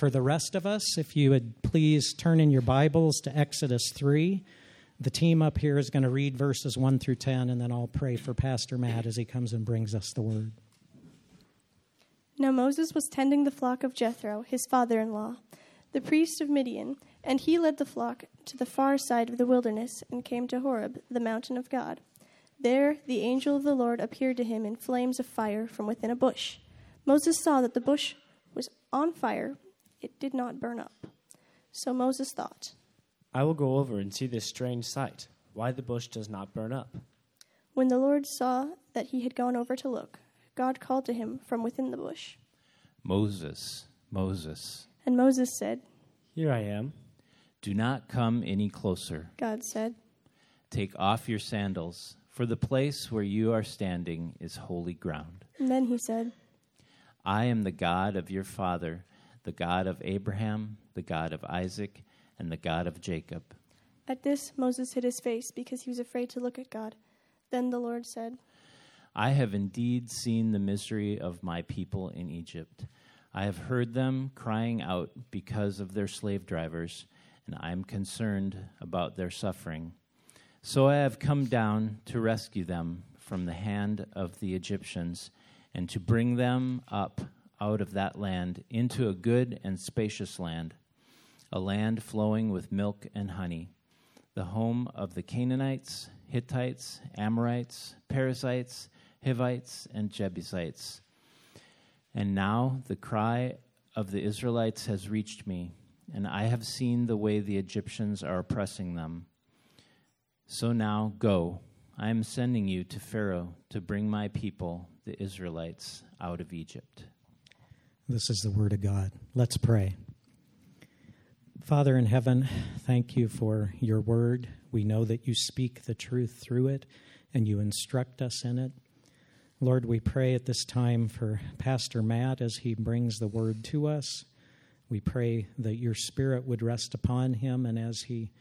for the rest of us, if you would please turn in your Bibles to Exodus 3. The team up here is going to read verses 1 through 10, and then I'll pray for Pastor Matt as he comes and brings us the word. Now Moses was tending the flock of Jethro, his father in law, the priest of Midian, and he led the flock to the far side of the wilderness and came to Horeb, the mountain of God. There the angel of the Lord appeared to him in flames of fire from within a bush. Moses saw that the bush was on fire, it did not burn up. So Moses thought, I will go over and see this strange sight, why the bush does not burn up. When the Lord saw that he had gone over to look, God called to him from within the bush. Moses, Moses. And Moses said, Here I am. Do not come any closer. God said, Take off your sandals, for the place where you are standing is holy ground. And then he said, I am the God of your father, the God of Abraham, the God of Isaac, and the God of Jacob. At this, Moses hid his face because he was afraid to look at God. Then the Lord said, I have indeed seen the misery of my people in Egypt. I have heard them crying out because of their slave drivers, and I am concerned about their suffering. So I have come down to rescue them from the hand of the Egyptians and to bring them up out of that land into a good and spacious land a land flowing with milk and honey, the home of the Canaanites, Hittites, Amorites, Perizzites, Hivites, and Jebusites. And now the cry of the Israelites has reached me, and I have seen the way the Egyptians are oppressing them. So now go. I am sending you to Pharaoh to bring my people, the Israelites, out of Egypt. This is the word of God. Let's pray. Father in heaven, thank you for your word. We know that you speak the truth through it and you instruct us in it. Lord, we pray at this time for Pastor Matt as he brings the word to us. We pray that your spirit would rest upon him and as he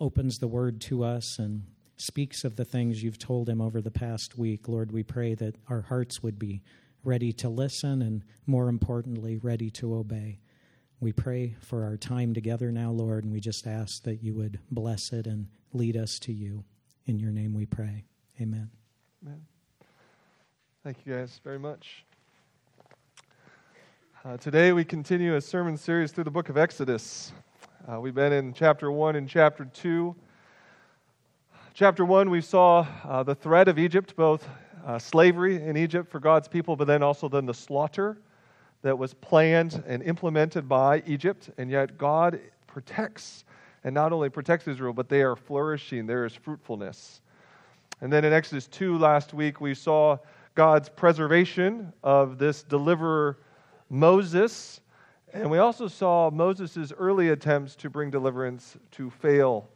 opens the word to us and speaks of the things you've told him over the past week, Lord, we pray that our hearts would be ready to listen and, more importantly, ready to obey. We pray for our time together now, Lord, and we just ask that you would bless it and lead us to you. In your name we pray. Amen. Amen. Thank you guys very much. Uh, today we continue a sermon series through the book of Exodus. Uh, we've been in chapter 1 and chapter 2. Chapter 1, we saw uh, the threat of Egypt, both uh, slavery in Egypt for God's people, but then also then the slaughter that was planned and implemented by Egypt, and yet God protects, and not only protects Israel, but they are flourishing. There is fruitfulness. And then in Exodus 2 last week, we saw God's preservation of this deliverer, Moses. And we also saw Moses' early attempts to bring deliverance to fail,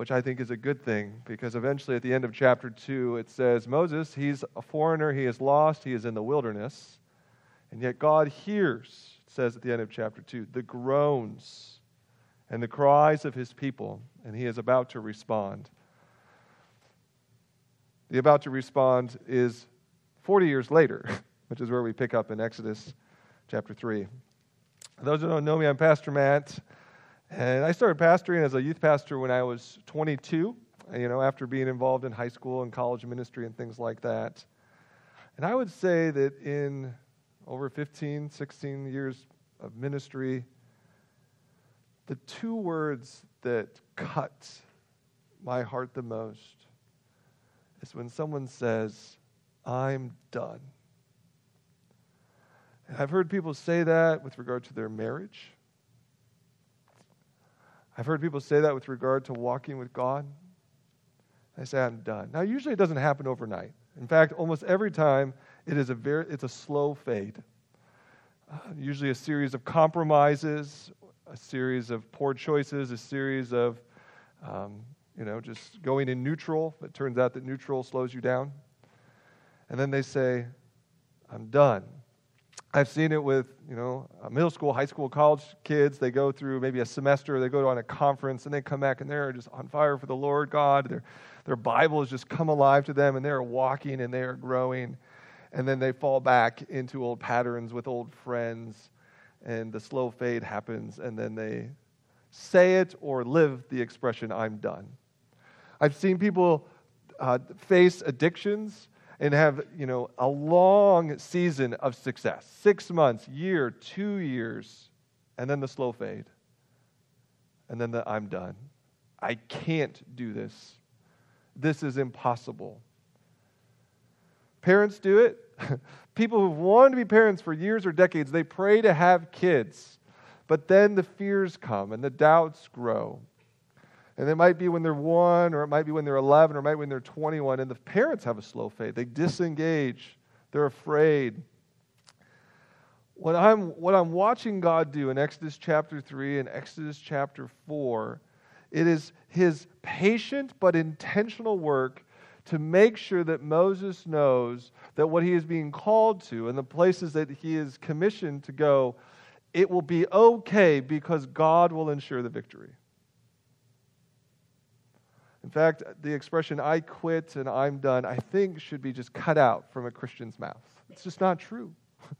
which I think is a good thing because eventually at the end of chapter 2, it says, Moses, he's a foreigner, he is lost, he is in the wilderness. And yet God hears, it says at the end of chapter 2, the groans and the cries of his people, and he is about to respond. The about to respond is 40 years later, which is where we pick up in Exodus chapter 3. Those who don't know me, I'm Pastor Matt, and I started pastoring as a youth pastor when I was 22, you know, after being involved in high school and college ministry and things like that. And I would say that in over 15, 16 years of ministry, the two words that cut my heart the most is when someone says, I'm done. And I've heard people say that with regard to their marriage. I've heard people say that with regard to walking with God. I say, I'm done. Now, usually it doesn't happen overnight. In fact, almost every time it is a very, it's a slow fade. Uh, usually a series of compromises, a series of poor choices, a series of, um, you know, just going in neutral. It turns out that neutral slows you down. And then they say, I'm done. I've seen it with, you know, middle school, high school, college kids. They go through maybe a semester, they go on a conference, and they come back and they're just on fire for the Lord God. Their, their Bible has just come alive to them, and they're walking and they are growing and then they fall back into old patterns with old friends and the slow fade happens, and then they say it or live the expression, I'm done. I've seen people uh, face addictions and have, you know, a long season of success six months, year, two years, and then the slow fade. And then the I'm done. I can't do this. This is impossible. Parents do it. People who've wanted to be parents for years or decades, they pray to have kids. But then the fears come and the doubts grow. And it might be when they're one, or it might be when they're 11, or it might be when they're 21, and the parents have a slow fade. They disengage, they're afraid. What I'm, what I'm watching God do in Exodus chapter 3 and Exodus chapter 4, it is his patient but intentional work to make sure that Moses knows that what he is being called to and the places that he is commissioned to go, it will be okay because God will ensure the victory. In fact, the expression I quit and I'm done, I think should be just cut out from a Christian's mouth. It's just not true.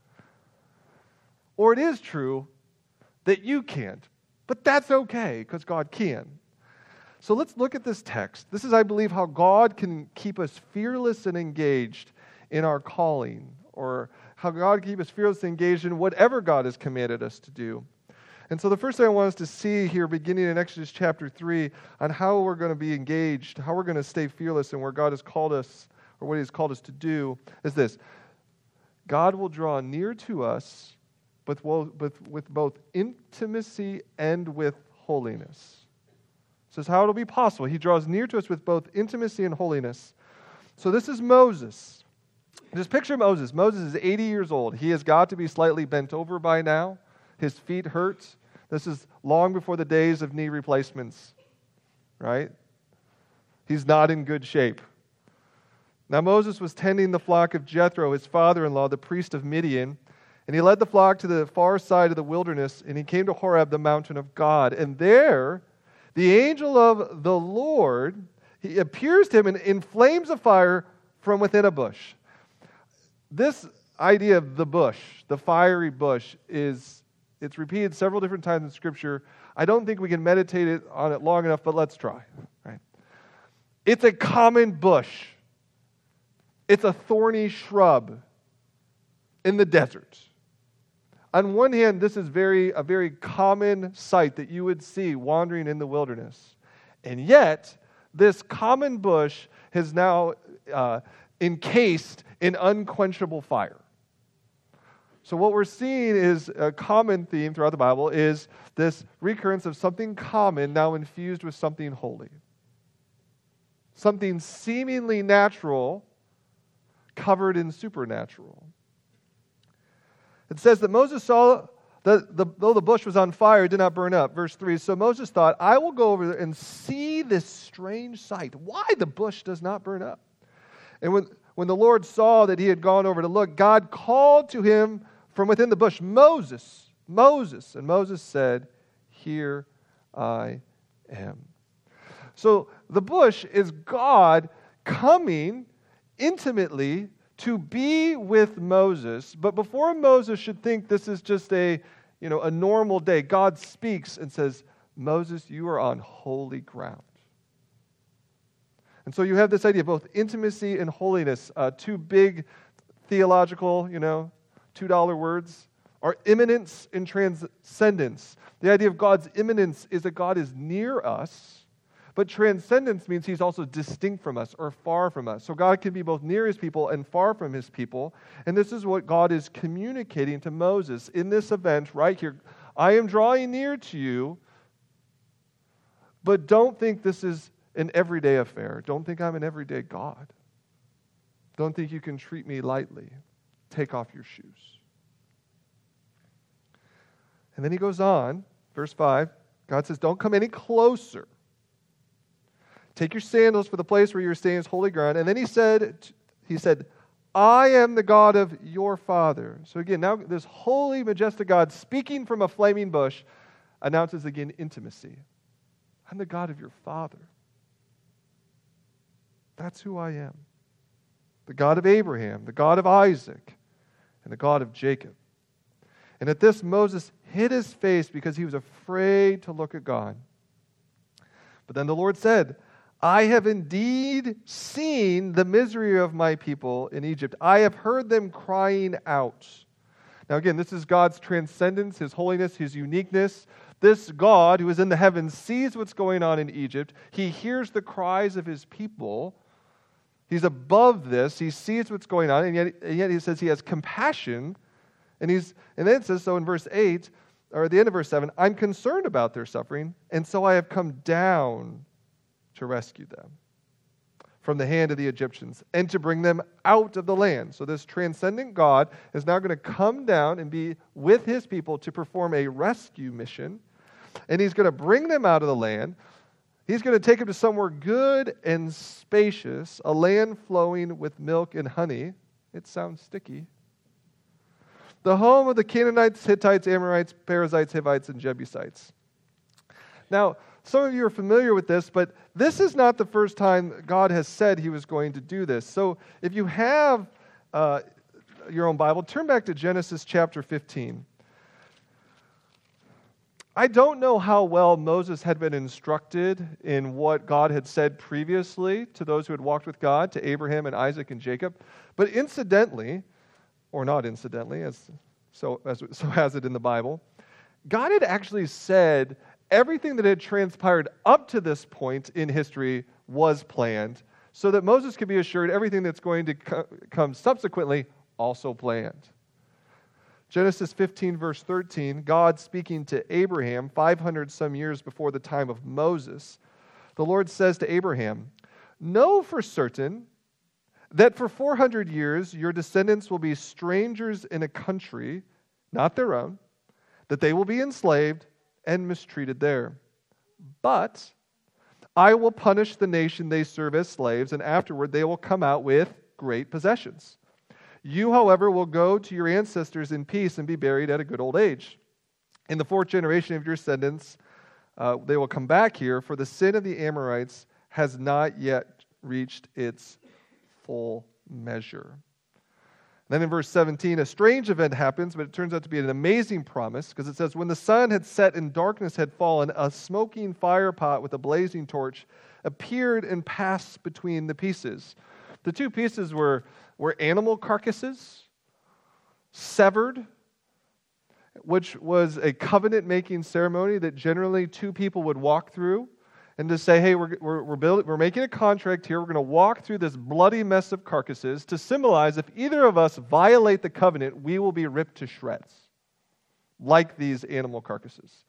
or it is true that you can't, but that's okay because God can. So let's look at this text. This is, I believe, how God can keep us fearless and engaged in our calling, or how God can keep us fearless and engaged in whatever God has commanded us to do. And so the first thing I want us to see here, beginning in Exodus chapter 3, on how we're going to be engaged, how we're going to stay fearless and where God has called us, or what He has called us to do, is this God will draw near to us with, with, with both intimacy and with holiness says how it'll be possible. He draws near to us with both intimacy and holiness. So this is Moses. Just picture Moses. Moses is 80 years old. He has got to be slightly bent over by now. His feet hurt. This is long before the days of knee replacements, right? He's not in good shape. Now, Moses was tending the flock of Jethro, his father in law, the priest of Midian, and he led the flock to the far side of the wilderness, and he came to Horeb, the mountain of God. And there the angel of the Lord, he appears to him in, in flames of fire from within a bush. This idea of the bush, the fiery bush, is it's repeated several different times in Scripture. I don't think we can meditate on it long enough, but let's try. Right? It's a common bush. It's a thorny shrub in the desert on one hand, this is very, a very common sight that you would see wandering in the wilderness. And yet, this common bush has now uh, encased in unquenchable fire. So, what we're seeing is a common theme throughout the Bible is this recurrence of something common now infused with something holy. Something seemingly natural covered in supernatural. It says that Moses saw that the, though the bush was on fire, it did not burn up. Verse 3 So Moses thought, I will go over there and see this strange sight, why the bush does not burn up. And when, when the Lord saw that he had gone over to look, God called to him from within the bush, Moses, Moses. And Moses said, Here I am. So the bush is God coming intimately to be with Moses, but before Moses should think this is just a, you know, a normal day, God speaks and says, Moses, you are on holy ground. And so you have this idea of both intimacy and holiness, uh, two big theological, you know, $2 words, are immanence and transcendence. The idea of God's immanence is that God is near us but transcendence means he's also distinct from us or far from us. So God can be both near his people and far from his people. And this is what God is communicating to Moses in this event right here. I am drawing near to you, but don't think this is an everyday affair. Don't think I'm an everyday God. Don't think you can treat me lightly. Take off your shoes. And then he goes on, verse 5. God says, Don't come any closer. Take your sandals, for the place where you're staying is holy ground. And then he said, he said, I am the God of your father. So again, now this holy, majestic God speaking from a flaming bush announces again intimacy. I'm the God of your father. That's who I am. The God of Abraham, the God of Isaac, and the God of Jacob. And at this, Moses hid his face because he was afraid to look at God. But then the Lord said, I have indeed seen the misery of my people in Egypt. I have heard them crying out. Now, again, this is God's transcendence, His holiness, His uniqueness. This God who is in the heavens sees what's going on in Egypt. He hears the cries of His people. He's above this. He sees what's going on, and yet, and yet He says He has compassion. And, he's, and then it says so in verse 8, or at the end of verse 7 I'm concerned about their suffering, and so I have come down to rescue them from the hand of the Egyptians and to bring them out of the land. So, this transcendent God is now going to come down and be with his people to perform a rescue mission. And he's going to bring them out of the land. He's going to take him to somewhere good and spacious, a land flowing with milk and honey. It sounds sticky. The home of the Canaanites, Hittites, Amorites, Perizzites, Hivites, and Jebusites. Now, some of you are familiar with this, but this is not the first time God has said he was going to do this. So if you have uh, your own Bible, turn back to Genesis chapter 15. I don't know how well Moses had been instructed in what God had said previously to those who had walked with God, to Abraham and Isaac and Jacob. But incidentally, or not incidentally, as so as so has it in the Bible, God had actually said everything that had transpired up to this point in history was planned, so that Moses could be assured everything that's going to co- come subsequently also planned. Genesis 15, verse 13, God speaking to Abraham 500 some years before the time of Moses, the Lord says to Abraham, Know for certain that for 400 years your descendants will be strangers in a country, not their own, that they will be enslaved and mistreated there. But I will punish the nation they serve as slaves, and afterward they will come out with great possessions. You, however, will go to your ancestors in peace and be buried at a good old age. In the fourth generation of your descendants, uh, they will come back here, for the sin of the Amorites has not yet reached its full measure. Then in verse 17, a strange event happens, but it turns out to be an amazing promise because it says, When the sun had set and darkness had fallen, a smoking fire pot with a blazing torch appeared and passed between the pieces. The two pieces were, were animal carcasses, severed, which was a covenant making ceremony that generally two people would walk through and to say, hey, we're, we're, we're, building, we're making a contract here. We're going to walk through this bloody mess of carcasses to symbolize if either of us violate the covenant, we will be ripped to shreds, like these animal carcasses.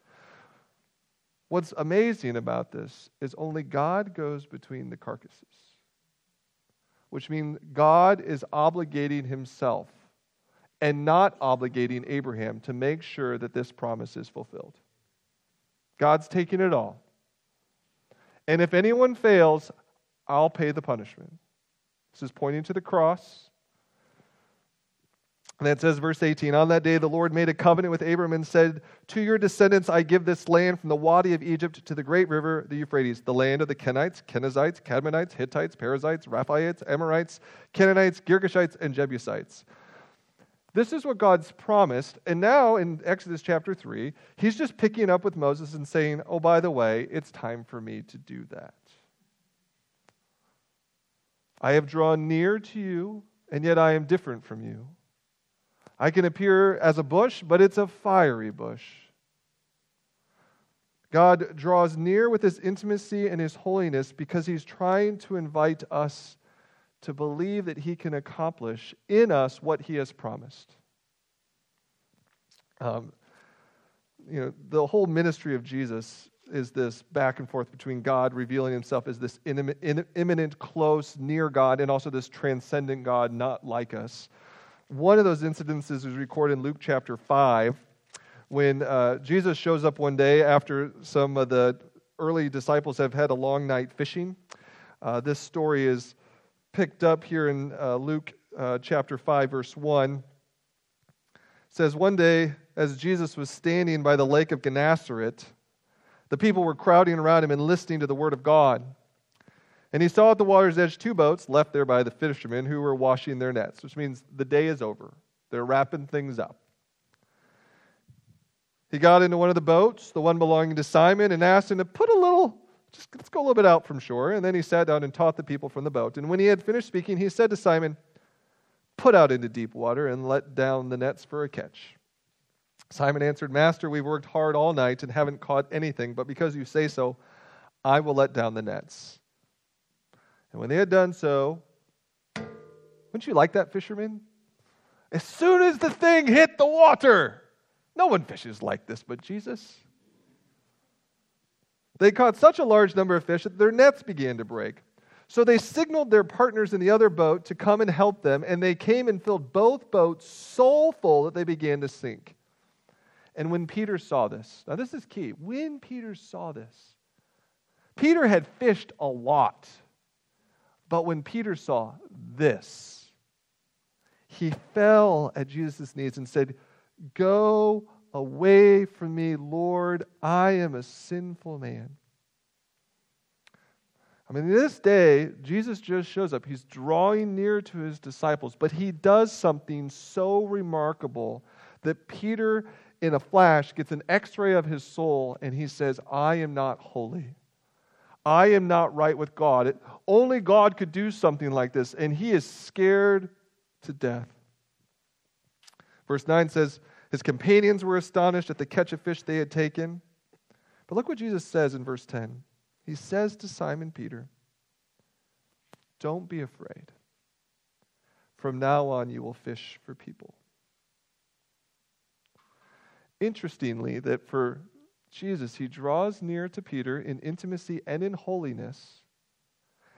What's amazing about this is only God goes between the carcasses, which means God is obligating himself and not obligating Abraham to make sure that this promise is fulfilled. God's taking it all. And if anyone fails, I'll pay the punishment. This is pointing to the cross. And that says, verse 18 On that day, the Lord made a covenant with Abram and said, To your descendants I give this land from the Wadi of Egypt to the great river, the Euphrates, the land of the Kenites, Kenizzites, Kadmonites, Hittites, Perizzites, Rephaites, Amorites, Canaanites, Girgashites, and Jebusites. This is what God's promised. And now in Exodus chapter 3, he's just picking up with Moses and saying, Oh, by the way, it's time for me to do that. I have drawn near to you, and yet I am different from you. I can appear as a bush, but it's a fiery bush. God draws near with his intimacy and his holiness because he's trying to invite us to believe that he can accomplish in us what he has promised. Um, you know, the whole ministry of Jesus is this back and forth between God revealing himself as this immanent, close, near God, and also this transcendent God, not like us. One of those incidences is recorded in Luke chapter 5 when uh, Jesus shows up one day after some of the early disciples have had a long night fishing. Uh, this story is picked up here in uh, Luke uh, chapter 5, verse 1. It says, One day, as Jesus was standing by the lake of Gennesaret, the people were crowding around him and listening to the word of God. And he saw at the water's edge two boats left there by the fishermen who were washing their nets, which means the day is over. They're wrapping things up. He got into one of the boats, the one belonging to Simon, and asked him to put a little, just let's go a little bit out from shore. And then he sat down and taught the people from the boat. And when he had finished speaking, he said to Simon, Put out into deep water and let down the nets for a catch. Simon answered, Master, we've worked hard all night and haven't caught anything, but because you say so, I will let down the nets. And when they had done so, wouldn't you like that, fisherman? As soon as the thing hit the water, no one fishes like this but Jesus. They caught such a large number of fish that their nets began to break. So they signaled their partners in the other boat to come and help them, and they came and filled both boats so full that they began to sink. And when Peter saw this, now this is key. When Peter saw this, Peter had fished a lot. But when Peter saw this, he fell at Jesus' knees and said, Go away from me, Lord. I am a sinful man. I mean, this day, Jesus just shows up. He's drawing near to his disciples, but he does something so remarkable that Peter, in a flash, gets an x ray of his soul and he says, I am not holy. I am not right with God. It, only God could do something like this, and he is scared to death. Verse 9 says, His companions were astonished at the catch of fish they had taken. But look what Jesus says in verse 10. He says to Simon Peter, Don't be afraid. From now on, you will fish for people. Interestingly, that for Jesus, he draws near to Peter in intimacy and in holiness,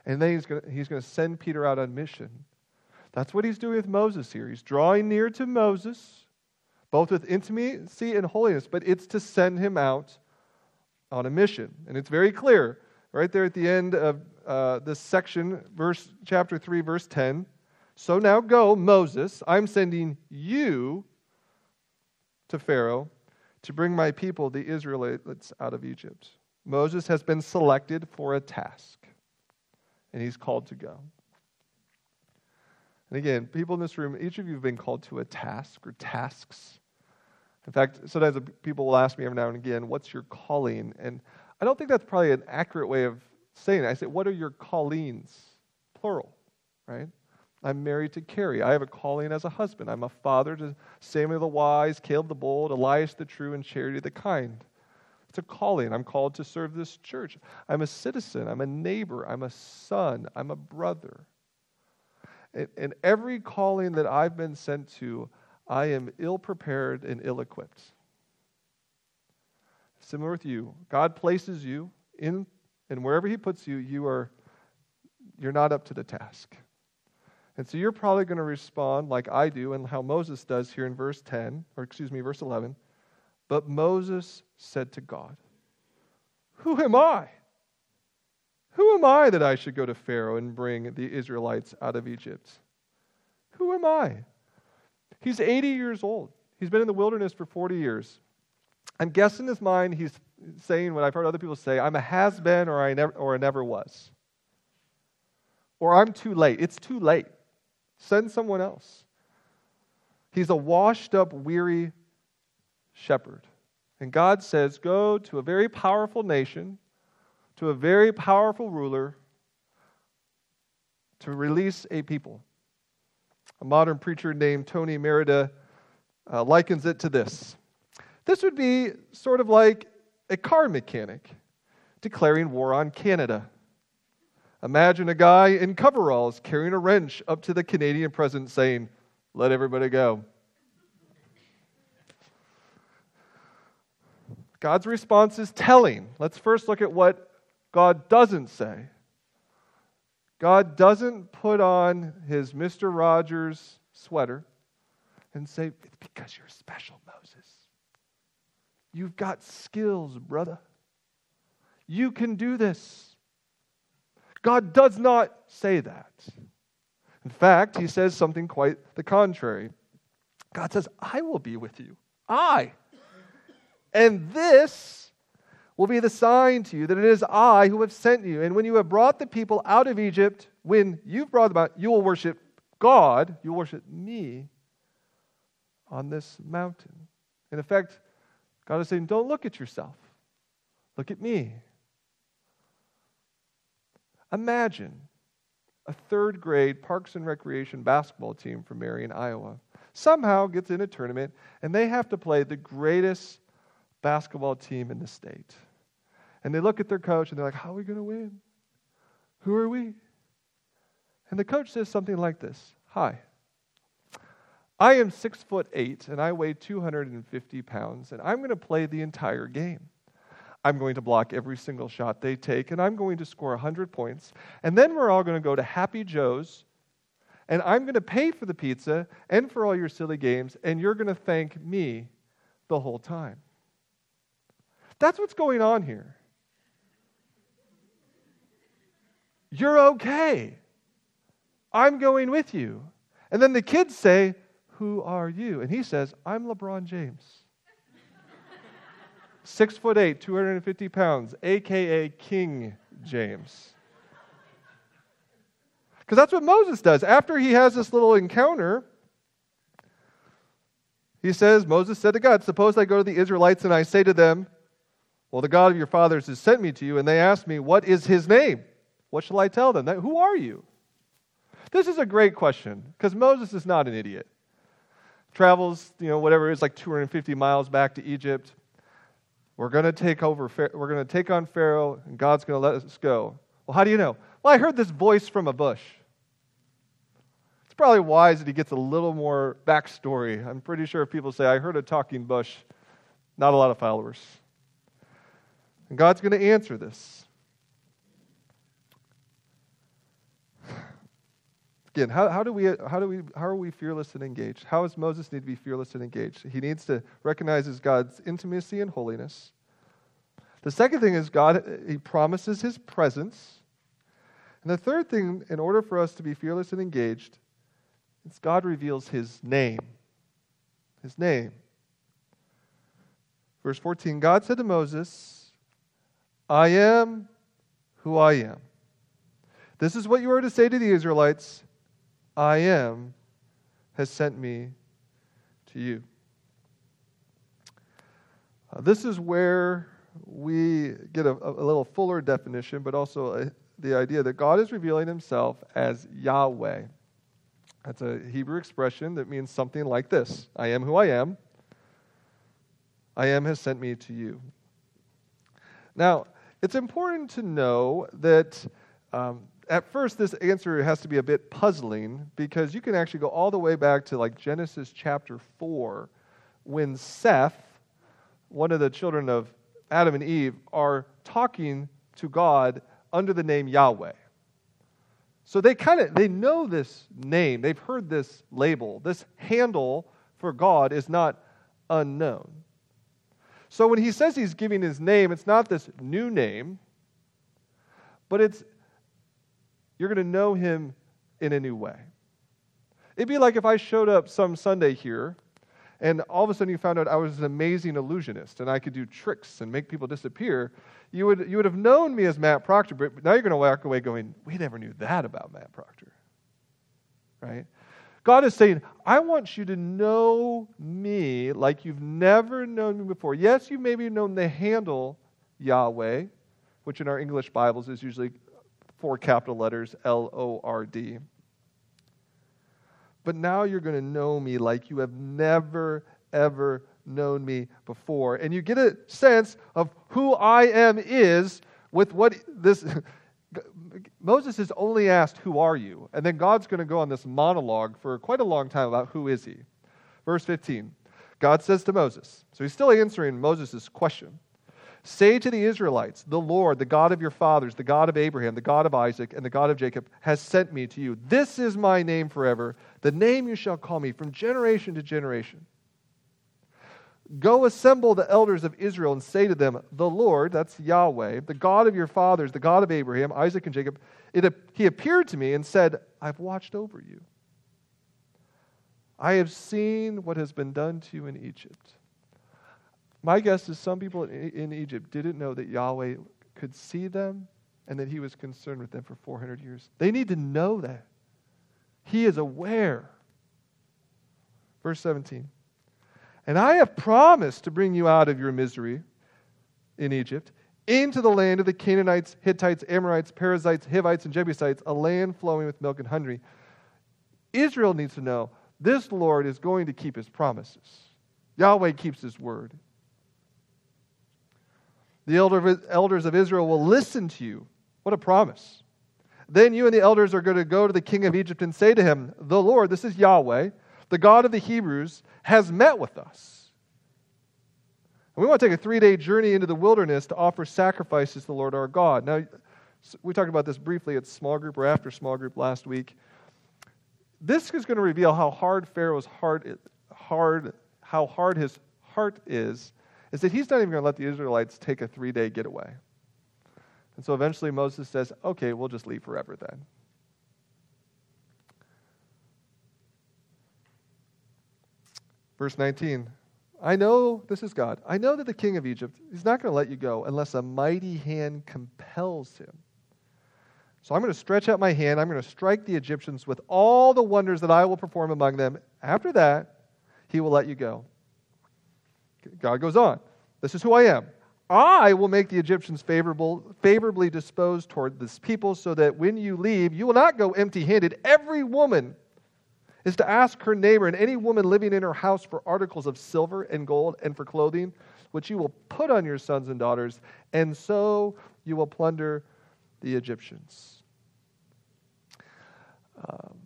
and then he's going he's to send Peter out on mission. That's what he's doing with Moses here. He's drawing near to Moses, both with intimacy and holiness, but it's to send him out on a mission. And it's very clear right there at the end of uh, this section, verse chapter 3, verse 10. So now go, Moses, I'm sending you to Pharaoh to bring my people, the Israelites, out of Egypt. Moses has been selected for a task, and he's called to go. And again, people in this room, each of you have been called to a task or tasks. In fact, sometimes people will ask me every now and again, What's your calling? And I don't think that's probably an accurate way of saying it. I say, What are your callings? Plural, right? I'm married to Carrie. I have a calling as a husband. I'm a father to Samuel the wise, Caleb the bold, Elias the true, and Charity the kind. It's a calling. I'm called to serve this church. I'm a citizen. I'm a neighbor. I'm a son. I'm a brother. In every calling that I've been sent to, I am ill prepared and ill equipped. Similar with you. God places you in, and wherever He puts you, you are you're not up to the task. And so you're probably going to respond like I do and how Moses does here in verse 10, or excuse me, verse 11. But Moses said to God, Who am I? Who am I that I should go to Pharaoh and bring the Israelites out of Egypt? Who am I? He's 80 years old. He's been in the wilderness for 40 years. I'm guessing in his mind he's saying what I've heard other people say I'm a has been or I never, or I never was. Or I'm too late. It's too late. Send someone else. He's a washed up, weary shepherd. And God says, Go to a very powerful nation to a very powerful ruler to release a people. A modern preacher named Tony Merida uh, likens it to this this would be sort of like a car mechanic declaring war on Canada. Imagine a guy in coveralls carrying a wrench up to the Canadian president saying, Let everybody go. God's response is telling. Let's first look at what God doesn't say. God doesn't put on his Mr. Rogers sweater and say, It's because you're special, Moses. You've got skills, brother. You can do this. God does not say that. In fact, he says something quite the contrary. God says, I will be with you. I. And this will be the sign to you that it is I who have sent you. And when you have brought the people out of Egypt, when you've brought them out, you will worship God, you will worship me on this mountain. In effect, God is saying, don't look at yourself, look at me. Imagine a third grade Parks and Recreation basketball team from Marion, Iowa, somehow gets in a tournament and they have to play the greatest basketball team in the state. And they look at their coach and they're like, How are we going to win? Who are we? And the coach says something like this Hi, I am six foot eight and I weigh 250 pounds, and I'm going to play the entire game. I'm going to block every single shot they take, and I'm going to score 100 points. And then we're all going to go to Happy Joe's, and I'm going to pay for the pizza and for all your silly games, and you're going to thank me the whole time. That's what's going on here. You're okay. I'm going with you. And then the kids say, Who are you? And he says, I'm LeBron James. Six foot eight, 250 pounds, aka King James. Because that's what Moses does. After he has this little encounter, he says, Moses said to God, Suppose I go to the Israelites and I say to them, Well, the God of your fathers has sent me to you, and they ask me, What is his name? What shall I tell them? Who are you? This is a great question because Moses is not an idiot. Travels, you know, whatever it is, like 250 miles back to Egypt. We're going to take over, we're going to take on Pharaoh, and God's going to let us go. Well, how do you know? Well, I heard this voice from a bush. It's probably wise that he gets a little more backstory. I'm pretty sure if people say, I heard a talking bush, not a lot of followers. And God's going to answer this. Again, how, how, do we, how, do we, how are we fearless and engaged? How does Moses need to be fearless and engaged? He needs to recognize God's intimacy and holiness. The second thing is God, he promises his presence. And the third thing, in order for us to be fearless and engaged, is God reveals his name. His name. Verse 14 God said to Moses, I am who I am. This is what you are to say to the Israelites I am has sent me to you. Uh, this is where we get a, a, little fuller definition, but also a, the idea that God is revealing himself as Yahweh. That's a Hebrew expression that means something like this I am who I am. I am has sent me to you. Now, it's important to know that um, at first, this answer has to be a bit puzzling because you can actually go all the way back to like Genesis chapter 4 when Seth, one of the children of Adam and Eve, are talking to God under the name Yahweh. So they kind of they know this name. They've heard this label. This handle for God is not unknown. So when he says he's giving his name, it's not this new name, but it's you're going to know him in a new way. It'd be like if I showed up some Sunday here and all of a sudden you found out I was an amazing illusionist and I could do tricks and make people disappear. You would, you would have known me as Matt Proctor, but now you're going to walk away going, We never knew that about Matt Proctor. Right? God is saying, I want you to know me like you've never known me before. Yes, you've maybe known the handle Yahweh, which in our English Bibles is usually four capital letters L O R D. But now you're going to know me like you have never, ever known me before. And you get a sense of who I am is with what this. Moses is only asked, Who are you? And then God's going to go on this monologue for quite a long time about who is he. Verse 15 God says to Moses, so he's still answering Moses' question. Say to the Israelites, The Lord, the God of your fathers, the God of Abraham, the God of Isaac, and the God of Jacob, has sent me to you. This is my name forever, the name you shall call me from generation to generation. Go assemble the elders of Israel and say to them, The Lord, that's Yahweh, the God of your fathers, the God of Abraham, Isaac, and Jacob, it, he appeared to me and said, I've watched over you. I have seen what has been done to you in Egypt. My guess is some people in Egypt didn't know that Yahweh could see them and that he was concerned with them for 400 years. They need to know that. He is aware. Verse 17 And I have promised to bring you out of your misery in Egypt into the land of the Canaanites, Hittites, Amorites, Perizzites, Hivites, and Jebusites, a land flowing with milk and honey. Israel needs to know this Lord is going to keep his promises. Yahweh keeps his word. The elders of Israel will listen to you. What a promise. Then you and the elders are going to go to the king of Egypt and say to him, The Lord, this is Yahweh, the God of the Hebrews, has met with us. And we want to take a three day journey into the wilderness to offer sacrifices to the Lord our God. Now, we talked about this briefly at small group or after small group last week. This is going to reveal how hard Pharaoh's heart, hard, how hard his heart is, is that he's not even going to let the Israelites take a three day getaway. And so eventually Moses says, okay, we'll just leave forever then. Verse 19 I know, this is God, I know that the king of Egypt, is not going to let you go unless a mighty hand compels him. So I'm going to stretch out my hand. I'm going to strike the Egyptians with all the wonders that I will perform among them. After that, he will let you go. God goes on. This is who I am. I will make the Egyptians favorable, favorably disposed toward this people, so that when you leave, you will not go empty handed. Every woman is to ask her neighbor and any woman living in her house for articles of silver and gold and for clothing, which you will put on your sons and daughters, and so you will plunder the Egyptians. Um,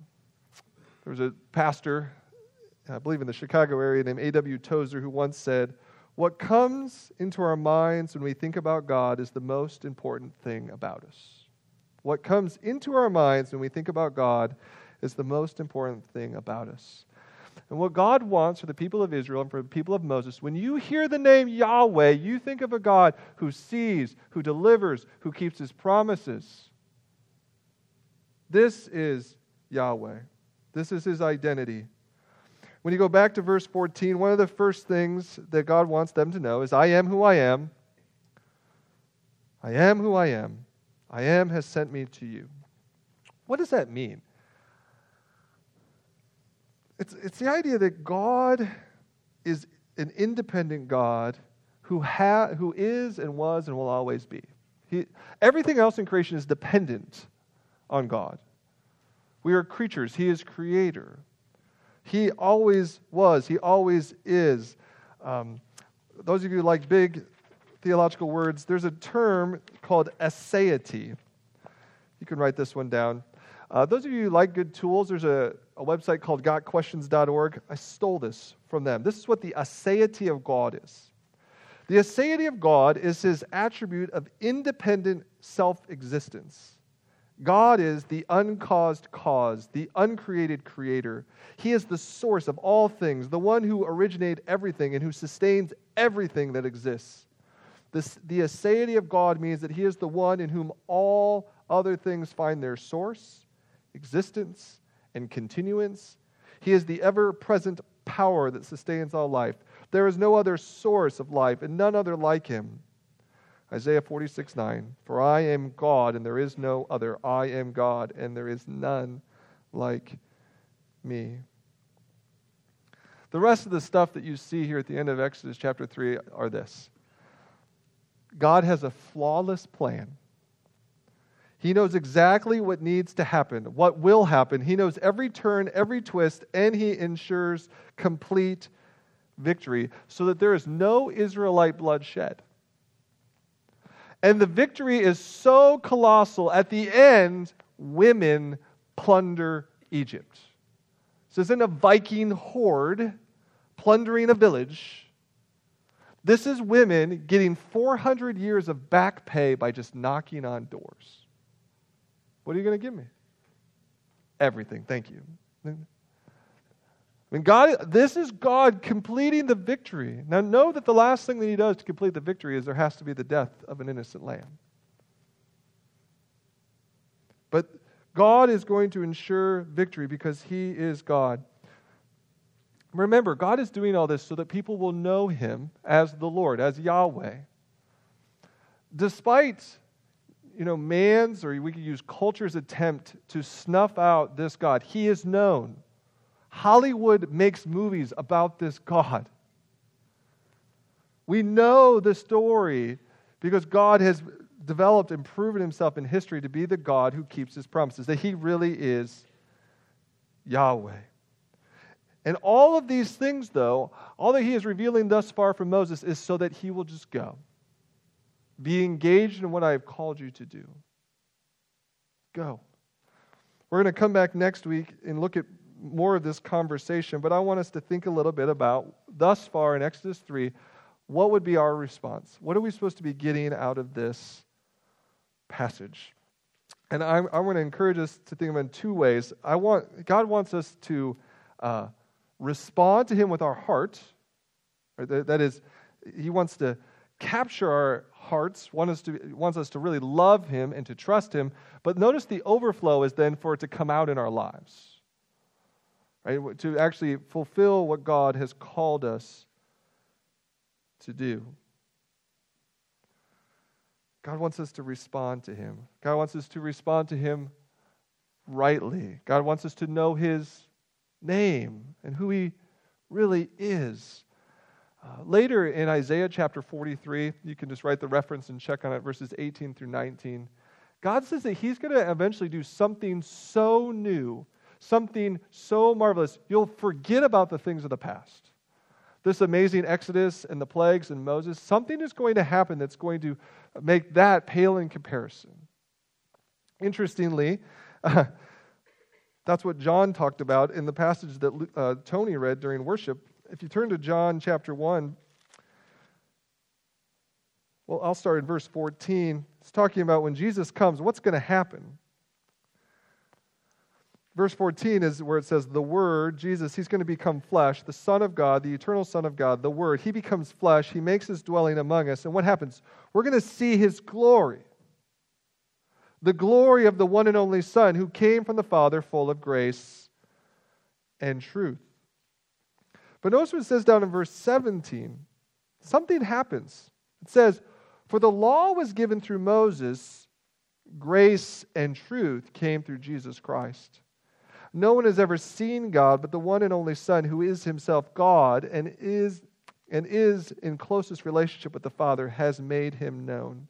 there was a pastor, I believe in the Chicago area, named A.W. Tozer, who once said, What comes into our minds when we think about God is the most important thing about us. What comes into our minds when we think about God is the most important thing about us. And what God wants for the people of Israel and for the people of Moses, when you hear the name Yahweh, you think of a God who sees, who delivers, who keeps his promises. This is Yahweh. This is his identity. When you go back to verse 14, one of the first things that God wants them to know is I am who I am. I am who I am. I am has sent me to you. What does that mean? It's, it's the idea that God is an independent God who, ha- who is and was and will always be. He, everything else in creation is dependent on God. We are creatures, He is creator. He always was, He always is. Um, those of you who like big theological words, there's a term called aseity. You can write this one down. Uh, those of you who like good tools, there's a, a website called gotquestions.org. I stole this from them. This is what the aseity of God is. The aseity of God is his attribute of independent self existence. God is the uncaused cause, the uncreated creator. He is the source of all things, the one who originated everything and who sustains everything that exists. This, the aseity of God means that He is the one in whom all other things find their source, existence, and continuance. He is the ever present power that sustains all life. There is no other source of life and none other like Him. Isaiah 46, 9. For I am God, and there is no other. I am God, and there is none like me. The rest of the stuff that you see here at the end of Exodus chapter 3 are this God has a flawless plan. He knows exactly what needs to happen, what will happen. He knows every turn, every twist, and he ensures complete victory so that there is no Israelite bloodshed. And the victory is so colossal. At the end, women plunder Egypt. This isn't a Viking horde plundering a village. This is women getting 400 years of back pay by just knocking on doors. What are you going to give me? Everything. Thank you. I mean, God, this is God completing the victory. Now, know that the last thing that He does to complete the victory is there has to be the death of an innocent lamb. But God is going to ensure victory because He is God. Remember, God is doing all this so that people will know Him as the Lord, as Yahweh. Despite you know, man's, or we could use culture's attempt to snuff out this God, He is known. Hollywood makes movies about this God. We know the story because God has developed and proven himself in history to be the God who keeps his promises, that he really is Yahweh. And all of these things, though, all that he is revealing thus far from Moses is so that he will just go. Be engaged in what I have called you to do. Go. We're going to come back next week and look at more of this conversation, but I want us to think a little bit about, thus far in Exodus 3, what would be our response? What are we supposed to be getting out of this passage? And I'm, I'm going to encourage us to think of it in two ways. I want, God wants us to uh, respond to Him with our heart. Right? That, is, He wants to capture our hearts, wants us, to, wants us to really love Him and to trust Him. But notice the overflow is then for it to come out in our lives, right? To actually fulfill what God has called us to do. God wants us to respond to Him. God wants us to respond to Him rightly. God wants us to know His name and who He really is. Uh, later in Isaiah chapter 43, you can just write the reference and check on it, verses 18 through 19. God says that He's going to eventually do something so new, something so marvelous, you'll forget about the things of the past. This amazing Exodus and the plagues and Moses, something is going to happen that's going to make that pale in comparison. Interestingly, uh, that's what John talked about in the passage that uh, Tony read during worship if you turn to John chapter 1, well, I'll start in verse 14. It's talking about when Jesus comes, what's going to happen? Verse 14 is where it says, The Word, Jesus, He's going to become flesh, the Son of God, the eternal Son of God, the Word. He becomes flesh. He makes His dwelling among us. And what happens? We're going to see His glory. The glory of the one and only Son who came from the Father, full of grace and truth. But notice what it says down in verse 17. Something happens. It says, For the law was given through Moses, grace and truth came through Jesus Christ. No one has ever seen God but the one and only Son, who is himself God and is, and is in closest relationship with the Father, has made him known.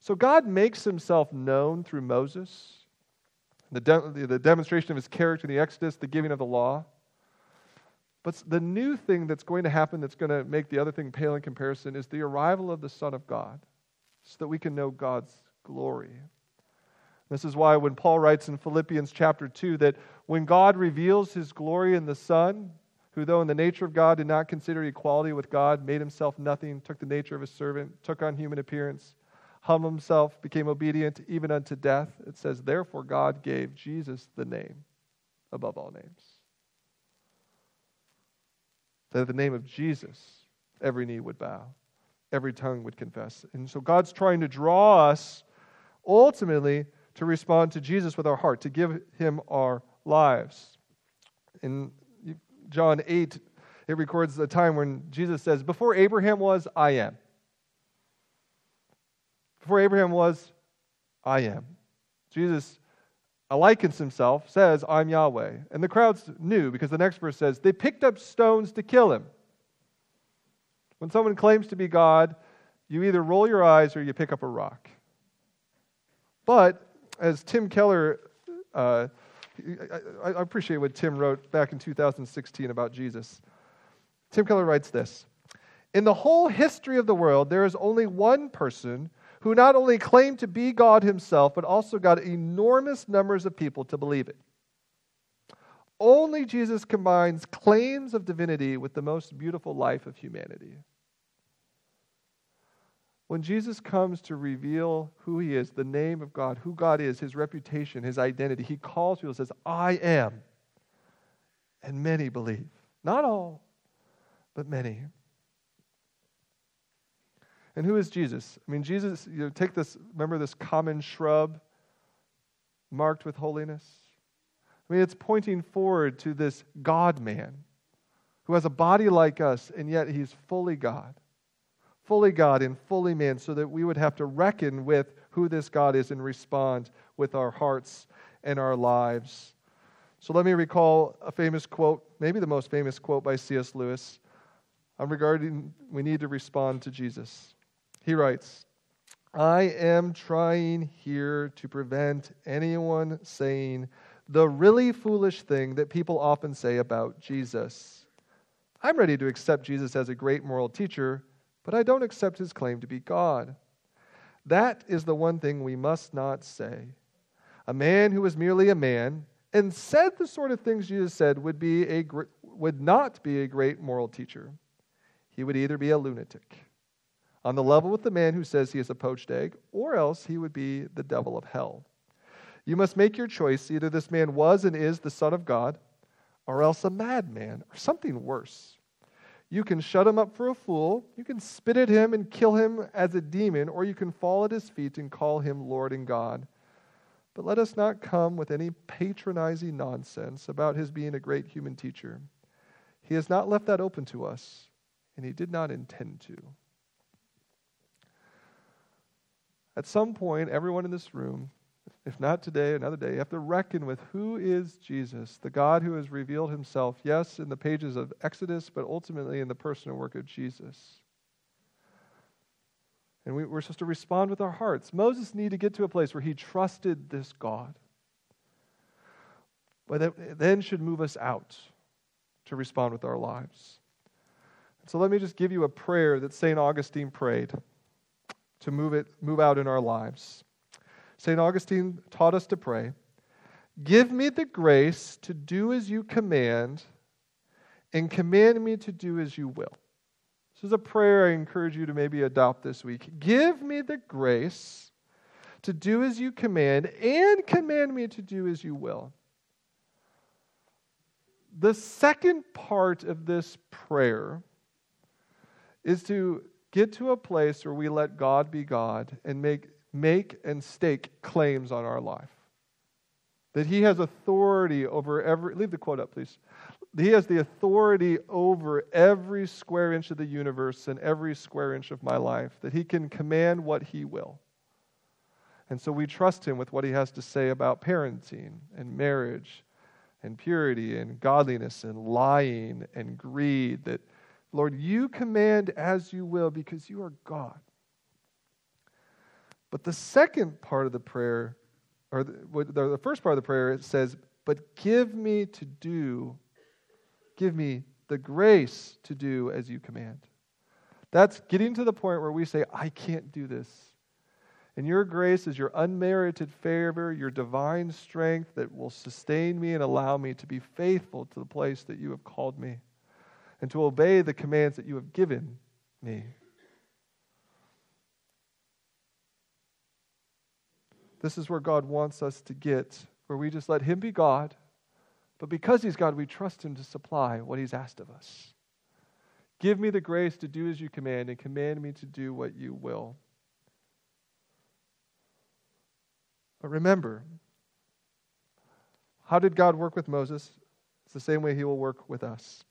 So God makes himself known through Moses, the, de- the demonstration of his character in the Exodus, the giving of the law. But the new thing that's going to happen that's going to make the other thing pale in comparison is the arrival of the Son of God, so that we can know God's glory. This is why when Paul writes in Philippians chapter 2 that when God reveals his glory in the Son, who though in the nature of God did not consider equality with God, made himself nothing, took the nature of a servant, took on human appearance, humbled himself, became obedient even unto death, it says, Therefore God gave Jesus the name above all names that at the name of Jesus, every knee would bow, every tongue would confess. And so God's trying to draw us ultimately to respond to Jesus with our heart, to give him our lives. In John 8, it records a time when Jesus says, Before Abraham was, I am. Before Abraham was, I am. Jesus uh, likens himself, says, I'm Yahweh. And the crowds knew because the next verse says, they picked up stones to kill him. When someone claims to be God, you either roll your eyes or you pick up a rock. But as Tim Keller, uh, I, I appreciate what Tim wrote back in 2016 about Jesus. Tim Keller writes this In the whole history of the world, there is only one person who not only claimed to be God himself, but also got enormous numbers of people to believe it. Only Jesus combines claims of divinity with the most beautiful life of humanity. When Jesus comes to reveal who he is, the name of God, who God is, his reputation, his identity, he calls people and says, I am. And many believe. Not all, but many. And who is Jesus? I mean, Jesus, you know, take this, remember this common shrub marked with holiness? I mean, it's pointing forward to this God man who has a body like us, and yet he's fully God. Fully God and fully man, so that we would have to reckon with who this God is and respond with our hearts and our lives. So let me recall a famous quote, maybe the most famous quote by C.S. Lewis regarding we need to respond to Jesus. He writes, I am trying here to prevent anyone saying the really foolish thing that people often say about Jesus. I'm ready to accept Jesus as a great moral teacher, but I don't accept his claim to be God. That is the one thing we must not say. A man who was merely a man and said the sort of things Jesus said would, be a, would not be a great moral teacher. He would either be a lunatic on the level with the man who says he is a poached egg, or else he would be the devil of hell. You must make your choice. Either this man was and is the Son of God, or else a madman, or something worse. You can shut him up for a fool, you can spit at him and kill him as a demon, or you can fall at his feet and call him Lord and God. But let us not come with any patronizing nonsense about his being a great human teacher. He has not left that open to us, and he did not intend to. At some point, everyone in this room, if not today, another day, you have to reckon with who is Jesus, the God who has revealed himself, yes, in the pages of Exodus, but ultimately in the personal work of Jesus. And we, are supposed to respond with our hearts. Moses needed to get to a place where he trusted this God. But that then should move us out to respond with our lives. So let me just give you a prayer that St. Augustine prayed to move it move out in our lives. St. Augustine taught us to pray, "Give me the grace to do as you command and command me to do as you will." This is a prayer I encourage you to maybe adopt this week. Give me the grace to do as you command and command me to do as you will. The second part of this prayer is to get to a place where we let God be God and make, make and stake claims on our life. That He has authority over every, leave the quote up, please. He has the authority over every square inch of the universe and every square inch of my life, that He can command what He will. And so we trust Him with what He has to say about parenting and marriage and purity and godliness and lying and greed. That, Lord, you command as you will because you are God. But the second part of the prayer, or the, the first part of the prayer, it says, But give me to do Give me the grace to do as you command. That's getting to the point where we say, I can't do this. And your grace is your unmerited favor, your divine strength that will sustain me and allow me to be faithful to the place that you have called me and to obey the commands that you have given me. This is where God wants us to get, where we just let Him be God but because He's God, we trust Him to supply what He's asked of us. Give me the grace to do as you command, and command me to do what you will. But remember, how did God work with Moses? It's the same way He will work with us.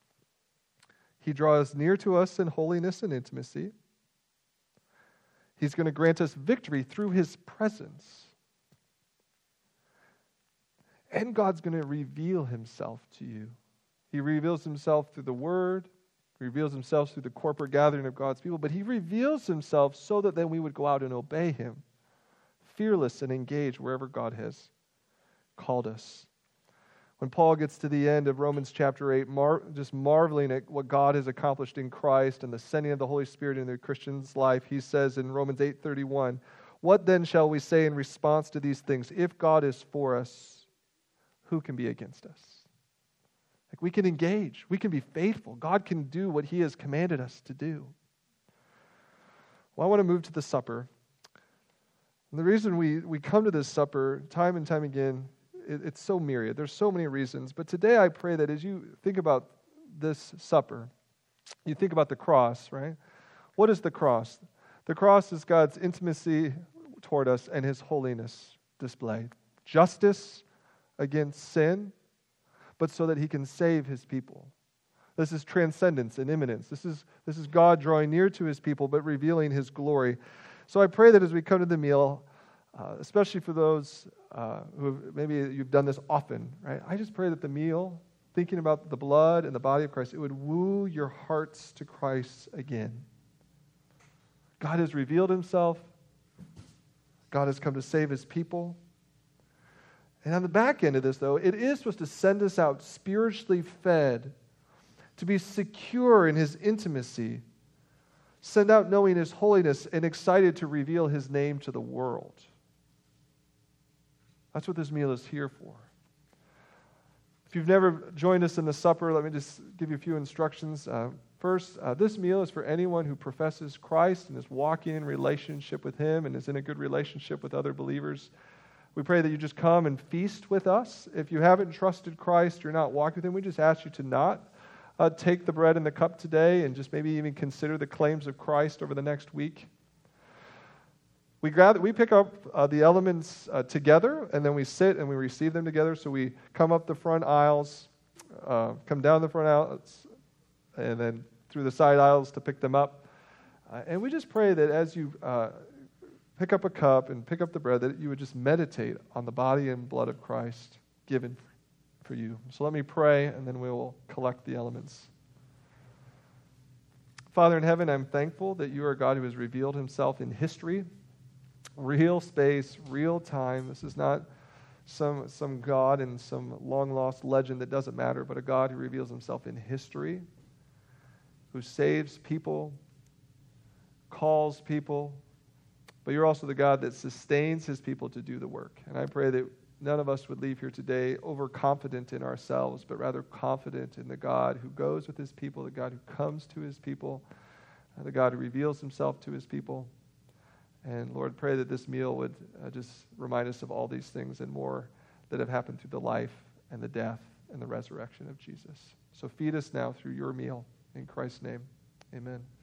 He draws near to us in holiness and intimacy. He's going to grant us victory through His presence. And God's going to reveal himself to you. He reveals himself through the word, reveals himself through the corporate gathering of God's people, but he reveals himself so that then we would go out and obey him, fearless and engaged wherever God has called us. When Paul gets to the end of Romans chapter 8, mar- just marveling at what God has accomplished in Christ and the sending of the Holy Spirit in the Christian's life, he says in Romans 8:31, "What then shall we say in response to these things? If God is for us, who can be against us? Like we can engage, we can be faithful. God can do what He has commanded us to do. Well, I want to move to the supper. And the reason we, we come to this supper time and time again, it, it's so myriad. There's so many reasons. But today I pray that as you think about this supper, you think about the cross, right? What is the cross? The cross is God's intimacy toward us and His holiness displayed. Justice against sin, but so that he can save his people. This is transcendence and immanence. This is, this is God drawing near to his people, but revealing his glory. So I pray that as we come to the meal, uh, especially for those uh, who maybe you've done this often, right? I just pray that the meal thinking about the blood and the body of Christ, it would woo your hearts to Christ again. God has revealed himself. God has come to save his people. And on the back end of this, though, it is supposed to send us out spiritually fed, to be secure in his intimacy, send out knowing his holiness, and excited to reveal his name to the world. That's what this meal is here for. If you've never joined us in the supper, let me just give you a few instructions. Uh, first, uh, this meal is for anyone who professes Christ and is walking in relationship with Him and is in a good relationship with other believers. We pray that you just come and feast with us. If you haven't trusted Christ, you're not walking with Him, we just ask you to not uh, take the bread and the cup today and just maybe even consider the claims of Christ over the next week. We, gather, we pick up uh, the elements uh, together and then we sit and we receive them together. So we come up the front aisles, uh, come down the front aisles, and then through the side aisles to pick them up. Uh, and we just pray that as you uh, pick up a cup and pick up the bread, that you would just meditate on the body and blood of Christ given for you. So let me pray, and then we will collect the elements. Father in heaven, I'm thankful that you are God who has revealed himself in history, real space, real time. This is not some, some God in some long lost legend that doesn't matter, but a God who reveals himself in history, who saves people, calls people, but you're also the God that sustains his people to do the work. And I pray that none of us would leave here today overconfident in ourselves, but rather confident in the God who goes with his people, the God who comes to his people, the God who reveals himself to his people. And Lord, pray that this meal would uh, just remind us of all these things and more that have happened through the life and the death and the resurrection of Jesus. So feed us now through your meal. In Christ's name, amen.